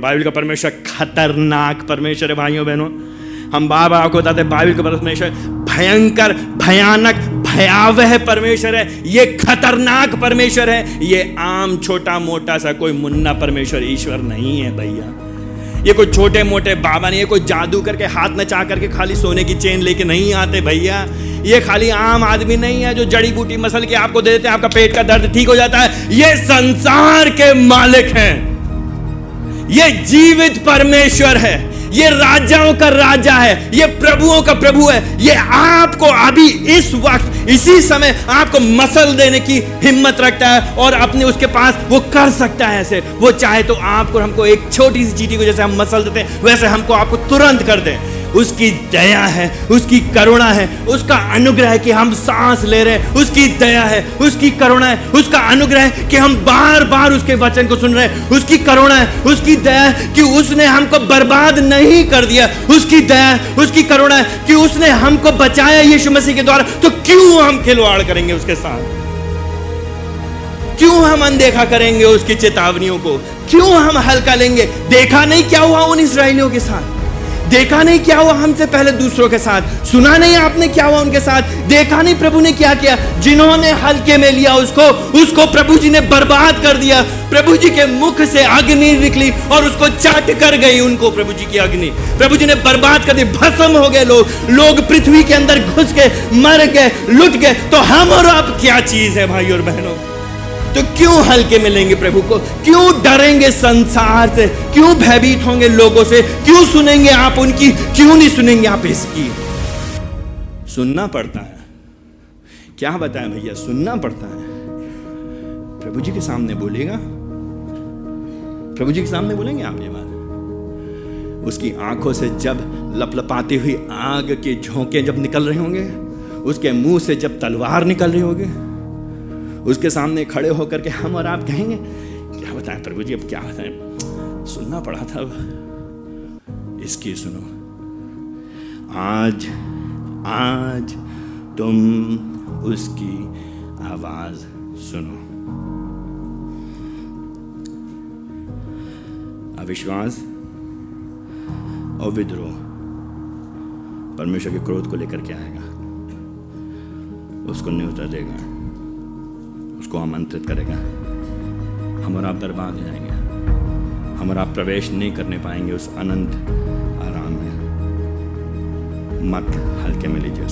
Bible का परमेश्वर खतरनाक परमेश्वर है, भाइयों, बहनों। हम बार बार आपको बताते बाइबल का परमेश्वर भयंकर, भयानक, भयावह परमेश्वर है। ये खतरनाक परमेश्वर है। ये आम, छोटा, मोटा सा कोई मुन्ना परमेश्वर, ईश्वर नहीं है, भैया। ये कोई छोटे मोटे बाबा नहीं है, कोई जादू करके, हाथ नचा करके खाली सोने की चेन लेके नहीं आते, भैया। ये खाली आम आदमी नहीं है जो जड़ी बूटी मसल के आपको दे देते हैं, आपका पेट का दर्द ठीक हो जाता है। ये संसार के मालिक हैं। ये जीवित परमेश्वर है। ये राजाओं का राजा है। ये प्रभुओं का प्रभु है। ये आपको अभी इस वक्त, इसी समय आपको मसल देने की हिम्मत रखता है और अपने उसके पास वो कर सकता है ऐसे। वो चाहे तो आपको हमको एक छोटी सी चीटी को जैसे हम मसल देते हैं, वैसे हमको आपको तुरंत कर दे। उसकी दया है, उसकी करुणा है, उसका अनुग्रह कि हम सांस ले रहे हैं, उसकी दया है, उसकी करुणा है, उसका अनुग्रह कि हम बार बार उसके वचन को सुन रहे हैं, उसकी करुणा है, उसकी दया है कि उसने हमको बर्बाद नहीं कर दिया, उसकी दया है, उसकी करुणा है कि उसने हमको बचाया यीशु मसीह के द्वारा तो क्यों हम खिलवाड़ करेंगे उसके साथ? क्यों हम अनदेखा करेंगे उसकी चेतावनियों को? क्यों हम हल्का लेंगे? देखा नहीं क्या हुआ उन इसराइलियों के साथ? देखा नहीं क्या हुआ हमसे पहले दूसरों के साथ? सुना नहीं आपने क्या हुआ उनके साथ? देखा नहीं प्रभु ने क्या किया? जिन्होंने हल्के में लिया उसको उसको प्रभु जी ने बर्बाद कर दिया। प्रभु जी के मुख से अग्नि निकली और उसको चाट कर गई उनको प्रभु जी की अग्नि। प्रभु जी ने बर्बाद कर दी, भस्म हो गए लोग। लोग पृथ्वी के अंदर घुस गए, मर गए, लुट गए। तो हम और आप क्या चीज़ है भाई और बहनों? तो क्यों हल्के मिलेंगे प्रभु को? क्यों डरेंगे संसार से? क्यों भयभीत होंगे लोगों से? क्यों सुनेंगे आप उनकी? क्यों नहीं सुनेंगे आप इसकी? सुनना पड़ता है। क्या बताएँ भैया, सुनना पड़ता है। प्रभु जी के सामने बोलेगा प्रभु जी के सामने बोलेंगे आप ये बात? उसकी आँखों से जब लपलपाती हुई आग के झोंके जब निकल रहे होंगे, उसके मुँह से जब तलवार निकल रही होगी उसके सामने खड़े होकर के हम और आप कहेंगे, क्या बताएँ प्रभु जी, अब क्या बताएँ? सुनना पड़ा था इसकी सुनो। आज आज तुम उसकी आवाज़ सुनो। अविश्वास और विद्रोह परमेश्वर के क्रोध को लेकर के आएगा। उसको न्यूता देगा। उसको आमंत्रित करेगा। हम और आप हो जाएँगे। हम और आप प्रवेश नहीं करने पाएँगे उस अनंत आराम में। मत हल्के में लीजिए।